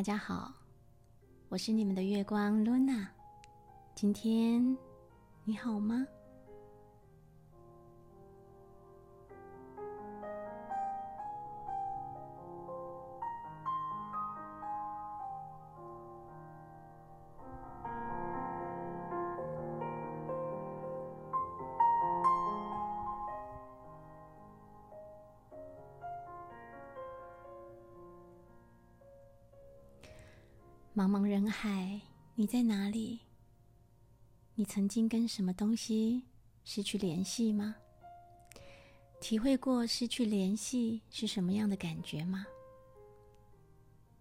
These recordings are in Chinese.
大家好，我是你们的月光 Luna。今天你好吗？茫茫人海，你在哪里？你曾经跟什么东西失去联系吗？体会过失去联系是什么样的感觉吗？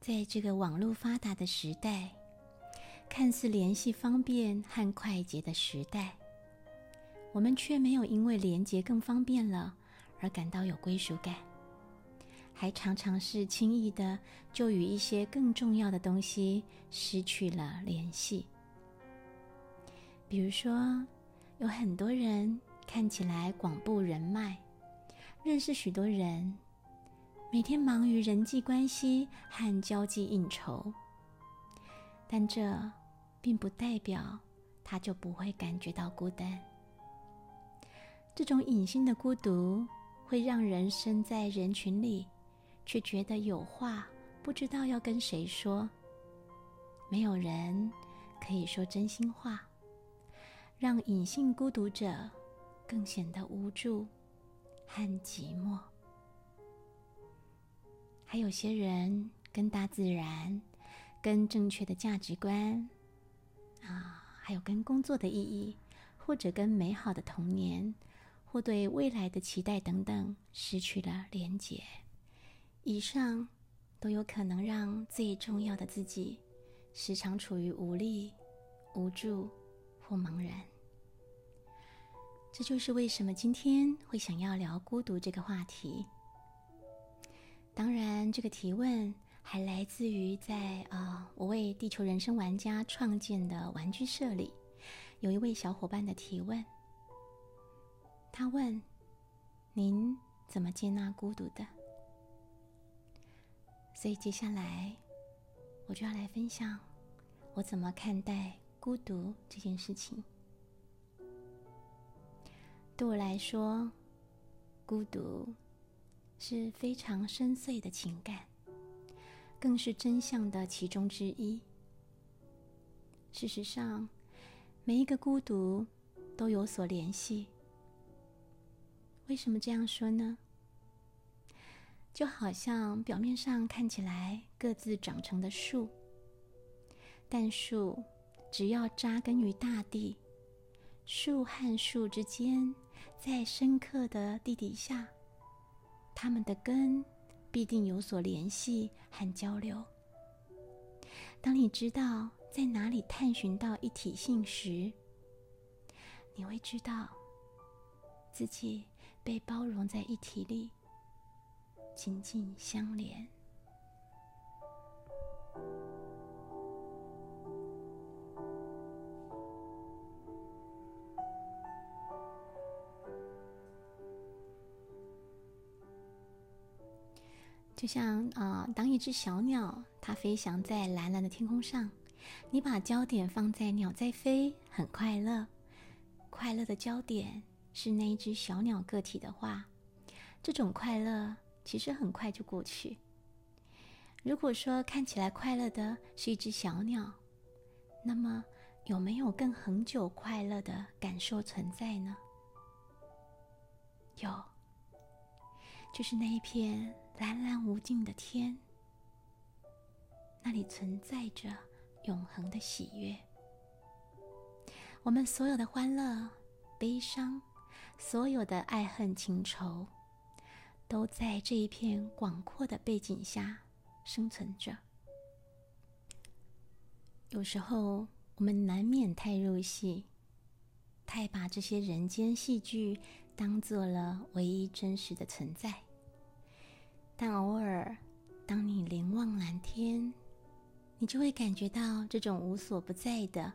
在这个网络发达的时代，看似联系方便和快捷的时代，我们却没有因为连接更方便了而感到有归属感。还常常是轻易的就与一些更重要的东西失去了联系。比如说，有很多人看起来广布人脉，认识许多人，每天忙于人际关系和交际应酬，但这并不代表他就不会感觉到孤单。这种隐性的孤独会让人身在人群里。却觉得有话不知道要跟谁说，没有人可以说真心话，让隐性孤独者更显得无助和寂寞。还有些人跟大自然、跟正确的价值观啊，还有跟工作的意义，或者跟美好的童年或对未来的期待等等，失去了连结。以上都有可能让最重要的自己时常处于无力、无助或茫然。这就是为什么今天会想要聊孤独这个话题。当然，这个提问还来自于在啊，我为地球人生玩家创建的玩具社里，有一位小伙伴的提问。他问：“您怎么接纳孤独的？”所以接下来，我就要来分享我怎么看待孤独这件事情。对我来说，孤独是非常深邃的情感，更是真相的其中之一。事实上，每一个孤独都有所联系。为什么这样说呢？就好像表面上看起来各自长成的树，但树只要扎根于大地，树和树之间在深刻的地底下，它们的根必定有所联系和交流。当你知道在哪里探寻到一体性时，你会知道自己被包容在一体里。紧紧相连，就像啊，当一只小鸟，它飞翔在蓝蓝的天空上，你把焦点放在鸟在飞，很快乐，快乐的焦点是那一只小鸟个体的话，这种快乐。其实很快就过去。如果说看起来快乐的是一只小鸟，那么有没有更恒久快乐的感受存在呢？有，就是那一片蓝蓝无尽的天，那里存在着永恒的喜悦。我们所有的欢乐、悲伤，所有的爱恨情仇。都在这一片广阔的背景下生存着。有时候我们难免太入戏，太把这些人间戏剧当做了唯一真实的存在。但偶尔，当你凝望蓝天，你就会感觉到这种无所不在的、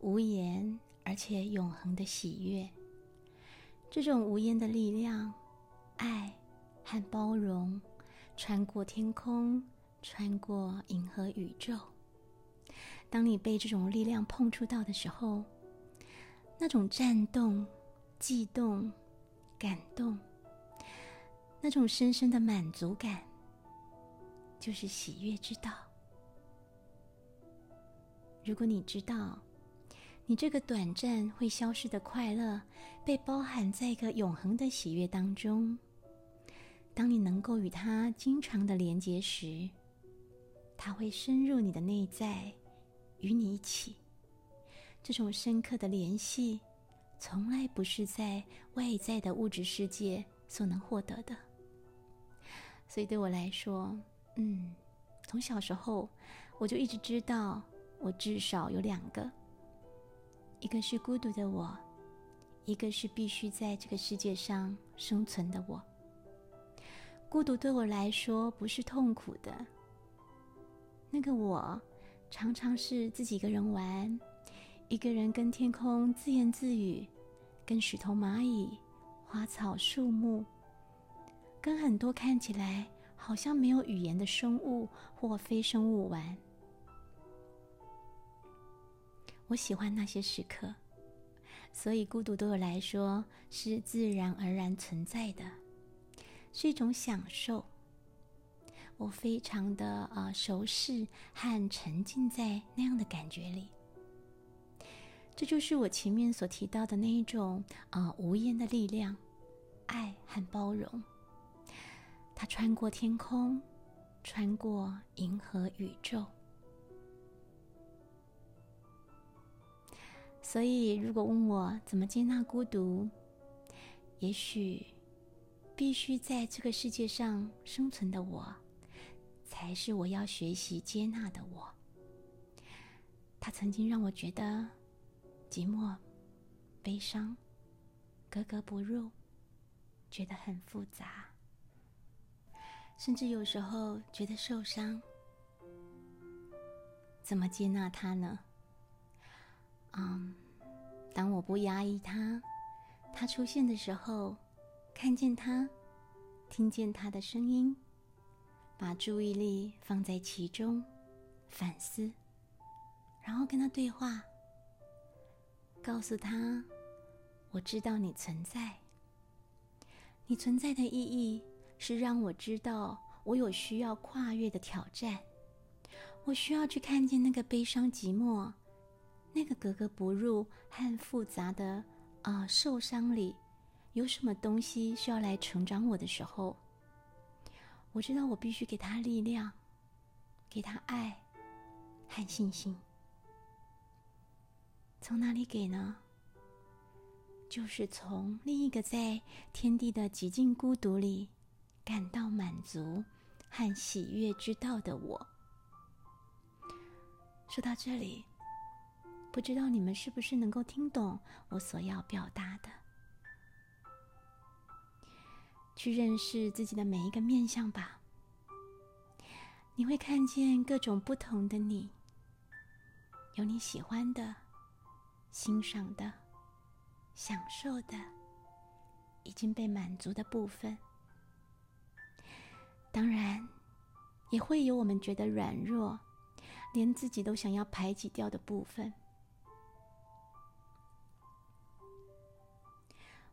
无言而且永恒的喜悦。这种无言的力量，爱。和包容，穿过天空，穿过银河宇宙。当你被这种力量碰触到的时候，那种颤动、悸动、感动，那种深深的满足感，就是喜悦之道。如果你知道，你这个短暂会消失的快乐，被包含在一个永恒的喜悦当中。当你能够与它经常的连接时，它会深入你的内在，与你一起。这种深刻的联系，从来不是在外在的物质世界所能获得的。所以对我来说，嗯，从小时候我就一直知道，我至少有两个，一个是孤独的我，一个是必须在这个世界上生存的我。孤独对我来说不是痛苦的。那个我，常常是自己一个人玩，一个人跟天空自言自语，跟石头、蚂蚁、花草、树木，跟很多看起来好像没有语言的生物或非生物玩。我喜欢那些时刻，所以孤独对我来说是自然而然存在的。是一种享受，我非常的啊熟视和沉浸在那样的感觉里。这就是我前面所提到的那一种啊无言的力量、爱和包容。它穿过天空，穿过银河宇宙。所以，如果问我怎么接纳孤独，也许。必须在这个世界上生存的我，才是我要学习接纳的我。他曾经让我觉得寂寞、悲伤、格格不入，觉得很复杂，甚至有时候觉得受伤。怎么接纳他呢？嗯，当我不压抑他，他出现的时候。看见他，听见他的声音，把注意力放在其中，反思，然后跟他对话，告诉他：“我知道你存在。你存在的意义是让我知道我有需要跨越的挑战，我需要去看见那个悲伤、寂寞，那个格格不入和复杂的啊受伤里。”有什么东西需要来成长我的时候，我知道我必须给他力量，给他爱和信心。从哪里给呢？就是从另一个在天地的极尽孤独里感到满足和喜悦之道的我。说到这里，不知道你们是不是能够听懂我所要表达的？去认识自己的每一个面相吧，你会看见各种不同的你，有你喜欢的、欣赏的、享受的、已经被满足的部分。当然，也会有我们觉得软弱，连自己都想要排挤掉的部分。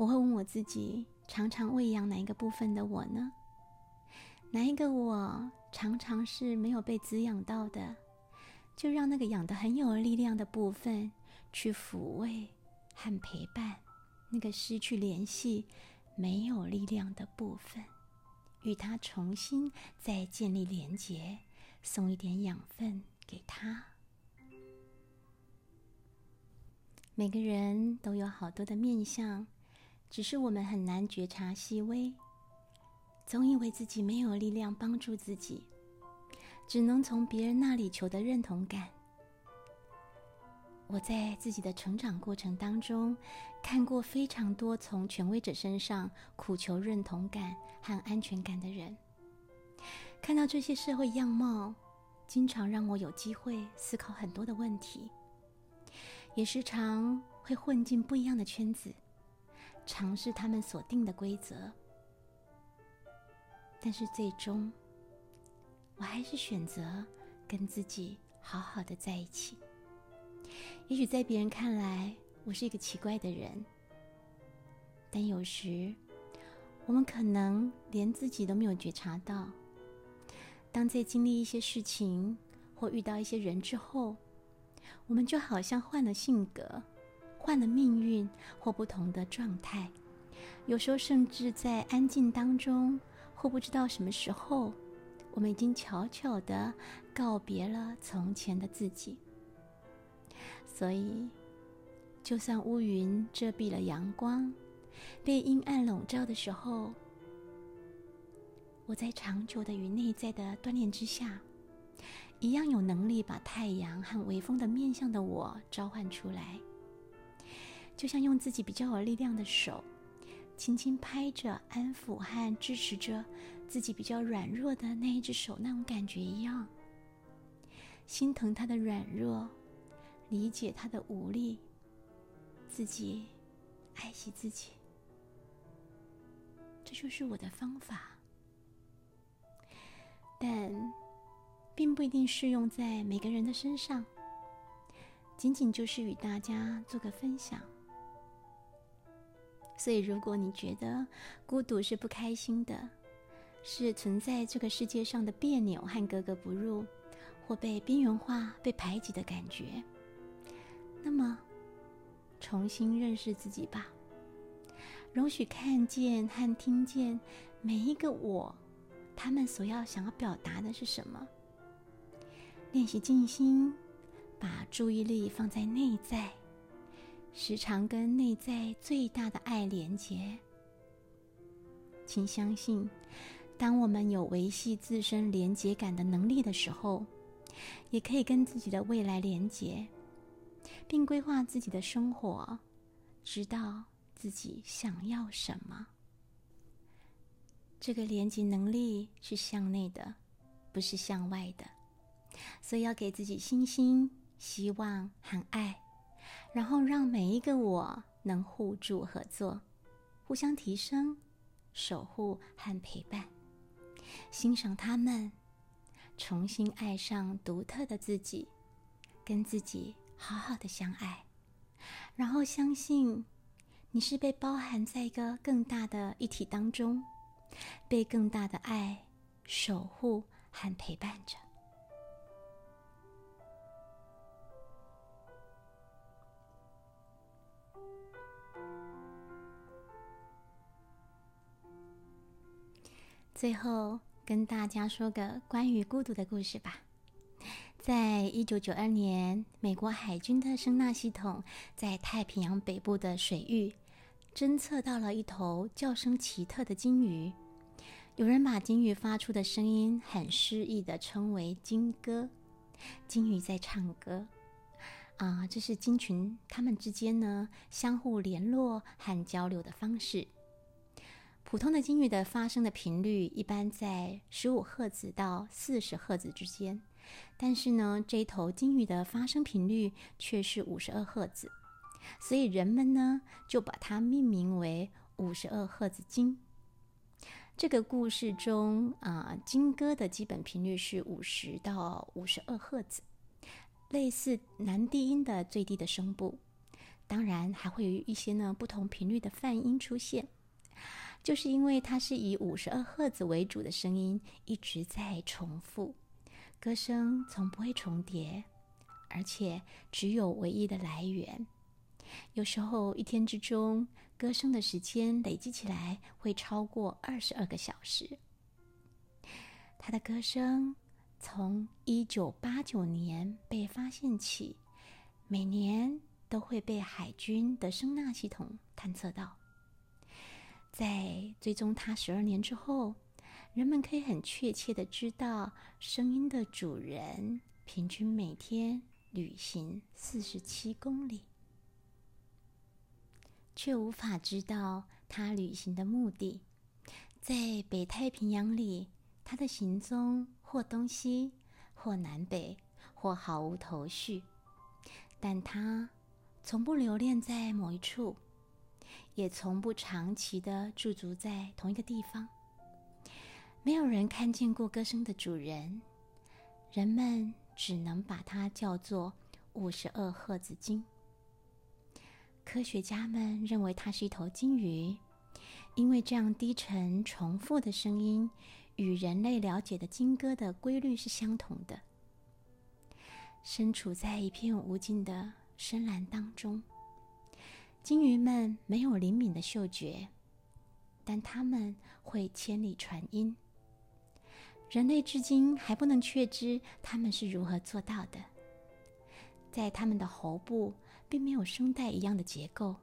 我会问我自己。常常喂养哪一个部分的我呢？哪一个我常常是没有被滋养到的？就让那个养的很有力量的部分去抚慰和陪伴那个失去联系、没有力量的部分，与他重新再建立连结，送一点养分给他。每个人都有好多的面相。只是我们很难觉察细微，总以为自己没有力量帮助自己，只能从别人那里求得认同感。我在自己的成长过程当中，看过非常多从权威者身上苦求认同感和安全感的人，看到这些社会样貌，经常让我有机会思考很多的问题，也时常会混进不一样的圈子。尝试他们所定的规则，但是最终，我还是选择跟自己好好的在一起。也许在别人看来，我是一个奇怪的人，但有时我们可能连自己都没有觉察到。当在经历一些事情或遇到一些人之后，我们就好像换了性格、换了命运或不同的状态。有时候甚至在安静当中，或不知道什么时候，我们已经悄悄的告别了从前的自己。所以，就算乌云遮蔽了阳光，被阴暗笼罩的时候，我在长久的与内在的锻炼之下，一样有能力把太阳和微风的面向的我召唤出来，就像用自己比较有力量的手，轻轻拍着、安抚和支持着自己比较软弱的那一只手那种感觉一样，心疼他的软弱，理解他的无力，自己爱惜自己，这就是我的方法。但并不一定适用在每个人的身上，仅仅就是与大家做个分享。所以，如果你觉得孤独是不开心的，是存在这个世界上的别扭和格格不入，或被边缘化、被排挤的感觉，那么重新认识自己吧，容许看见和听见每一个我。他们所要想要表达的是什么？练习静心，把注意力放在内在，时常跟内在最大的爱连接。请相信，当我们有维系自身连接感的能力的时候，也可以跟自己的未来连接，并规划自己的生活，知道自己想要什么。这个连接能力是向内的，不是向外的，所以要给自己信心、希望和爱，然后让每一个我能互助合作，互相提升、守护和陪伴，欣赏他们，重新爱上独特的自己，跟自己好好的相爱，然后相信你是被包含在一个更大的一体当中。被更大的爱守护和陪伴着。最后，跟大家说个关于孤独的故事吧。在一九九二年，美国海军的声纳系统在太平洋北部的水域。侦测到了一头叫声奇特的鲸鱼，有人把鲸鱼发出的声音很诗意的称为“鲸歌”，鲸鱼在唱歌。啊，这是鲸群它们之间呢相互联络和交流的方式。普通的鲸鱼的发声的频率一般在十五赫兹到四十赫兹之间，但是呢，这一头鲸鱼的发声频率却是五十二赫兹。所以人们呢就把它命名为五十二赫兹鲸。这个故事中啊，鲸歌的基本频率是五十到五十二赫兹，类似男低音的最低的声部。当然还会有一些呢不同频率的泛音出现，就是因为它是以五十二赫兹为主的声音一直在重复，歌声从不会重叠，而且只有唯一的来源。有时候一天之中，歌声的时间累积起来会超过二十二个小时。他的歌声从一九八九年被发现起，每年都会被海军的声纳系统探测到。在追踪它十二年之后，人们可以很确切的知道声音的主人平均每天旅行四十七公里。却无法知道他旅行的目的。在北太平洋里，他的行踪或东西，或南北，或毫无头绪。但他从不留恋在某一处，也从不长期的驻足在同一个地方。没有人看见过歌声的主人，人们只能把它叫做五十二赫兹鲸。科学家们认为它是一头鲸鱼，因为这样低沉重复的声音与人类了解的鲸歌的规律是相同的。身处在一片无尽的深蓝当中，鲸鱼们没有灵敏的嗅觉，但它们会千里传音。人类至今还不能确知它们是如何做到的。在它们的喉部并没有声带一样的结构。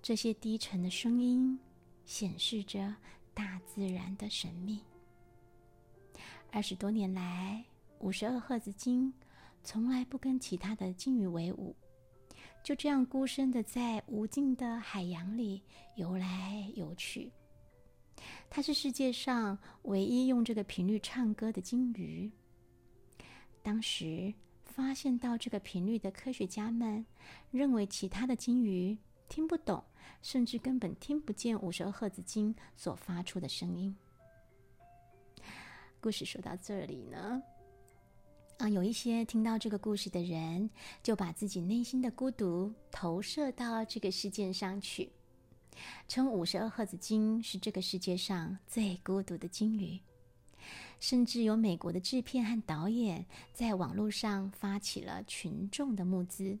这些低沉的声音显示着大自然的神秘。二十多年来，五十二赫兹鲸从来不跟其他的鲸鱼为伍，就这样孤身的在无尽的海洋里游来游去。它是世界上唯一用这个频率唱歌的鲸鱼。当时发现到这个频率的科学家们认为，其他的鲸鱼听不懂，甚至根本听不见五十二赫兹鲸所发出的声音。故事说到这里呢，啊，有一些听到这个故事的人，就把自己内心的孤独投射到这个事件上去。称五十二赫兹鲸是这个世界上最孤独的鲸鱼，甚至有美国的制片和导演在网络上发起了群众的募资，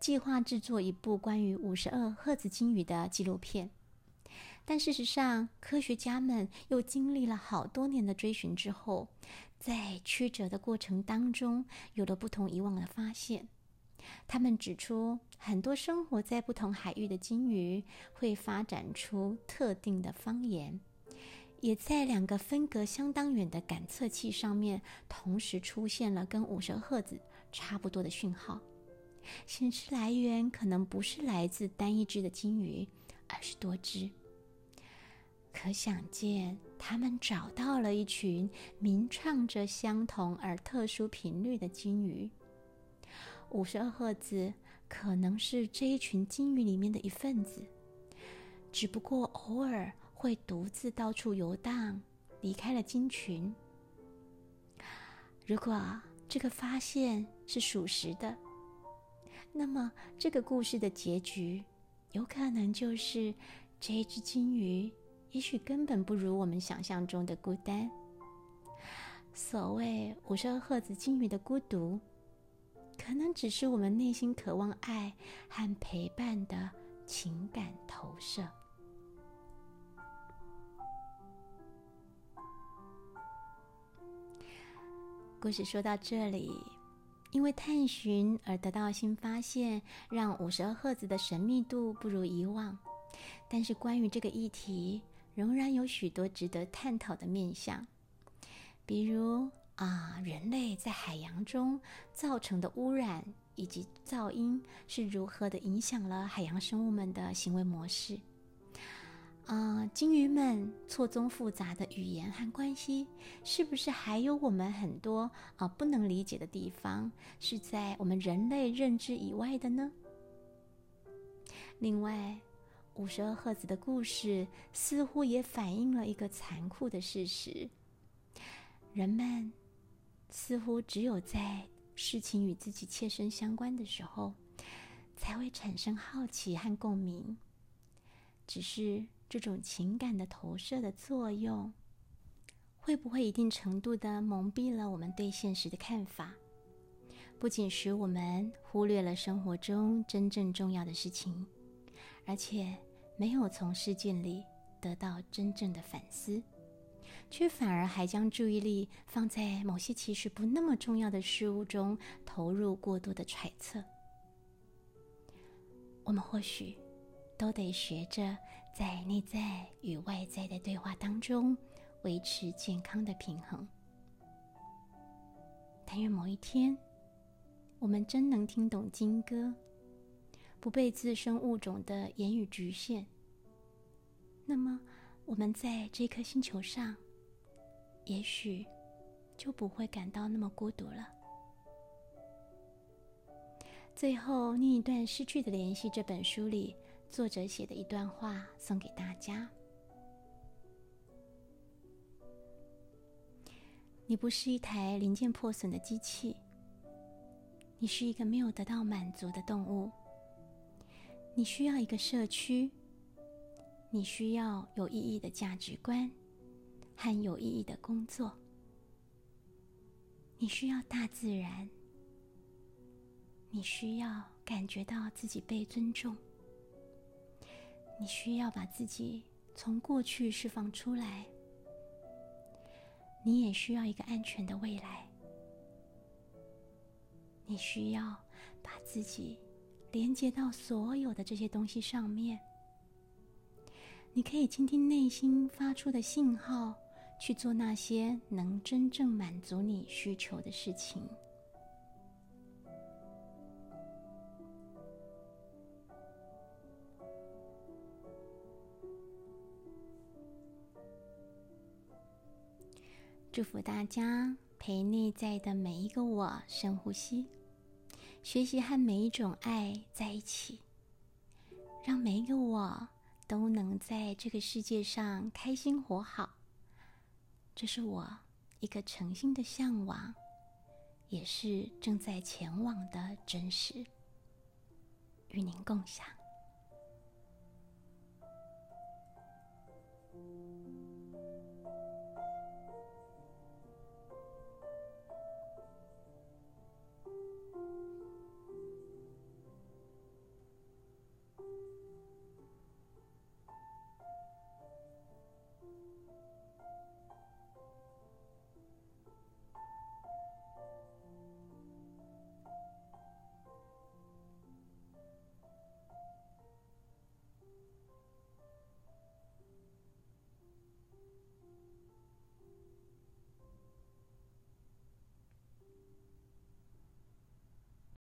计划制作一部关于五十二赫兹鲸鱼的纪录片。但事实上，科学家们又经历了好多年的追寻之后，在曲折的过程当中，有了不同以往的发现。他们指出，很多生活在不同海域的鲸鱼会发展出特定的方言，也在两个分隔相当远的感测器上面同时出现了跟五十赫兹差不多的讯号，显示来源可能不是来自单一只的鲸鱼，而是多只。可想见，他们找到了一群鸣唱着相同而特殊频率的鲸鱼。五十二赫兹可能是这一群鲸鱼里面的一份子，只不过偶尔会独自到处游荡，离开了鲸群。如果这个发现是属实的，那么这个故事的结局有可能就是这一只鲸鱼也许根本不如我们想象中的孤单。所谓五十二赫兹鲸鱼的孤独。可能只是我们内心渴望爱和陪伴的情感投射。故事说到这里，因为探寻而得到新发现，让五十二赫兹的神秘度不如以往。但是，关于这个议题，仍然有许多值得探讨的面向，比如。啊，人类在海洋中造成的污染以及噪音是如何的影响了海洋生物们的行为模式？啊，鲸鱼们错综复杂的语言和关系，是不是还有我们很多啊不能理解的地方，是在我们人类认知以外的呢？另外，五十二赫兹的故事似乎也反映了一个残酷的事实：人们。似乎只有在事情与自己切身相关的时候，才会产生好奇和共鸣。只是这种情感的投射的作用，会不会一定程度的蒙蔽了我们对现实的看法？不仅使我们忽略了生活中真正重要的事情，而且没有从事件里得到真正的反思。却反而还将注意力放在某些其实不那么重要的事物中，投入过多的揣测。我们或许都得学着在内在与外在的对话当中维持健康的平衡。但愿某一天，我们真能听懂金歌，不被自身物种的言语局限。那么，我们在这颗星球上。也许就不会感到那么孤独了。最后，念一段《失去的联系》这本书里作者写的一段话，送给大家。你不是一台零件破损的机器，你是一个没有得到满足的动物。你需要一个社区，你需要有意义的价值观和有意义的工作，你需要大自然，你需要感觉到自己被尊重，你需要把自己从过去释放出来。你也需要一个安全的未来。你需要把自己连接到所有的这些东西上面。你可以倾听内心发出的信号，去做那些能真正满足你需求的事情。祝福大家陪内在的每一个我深呼吸，学习和每一种爱在一起，让每一个我都能在这个世界上开心活好。这是我一个诚心的向往，也是正在前往的真实，与您共享。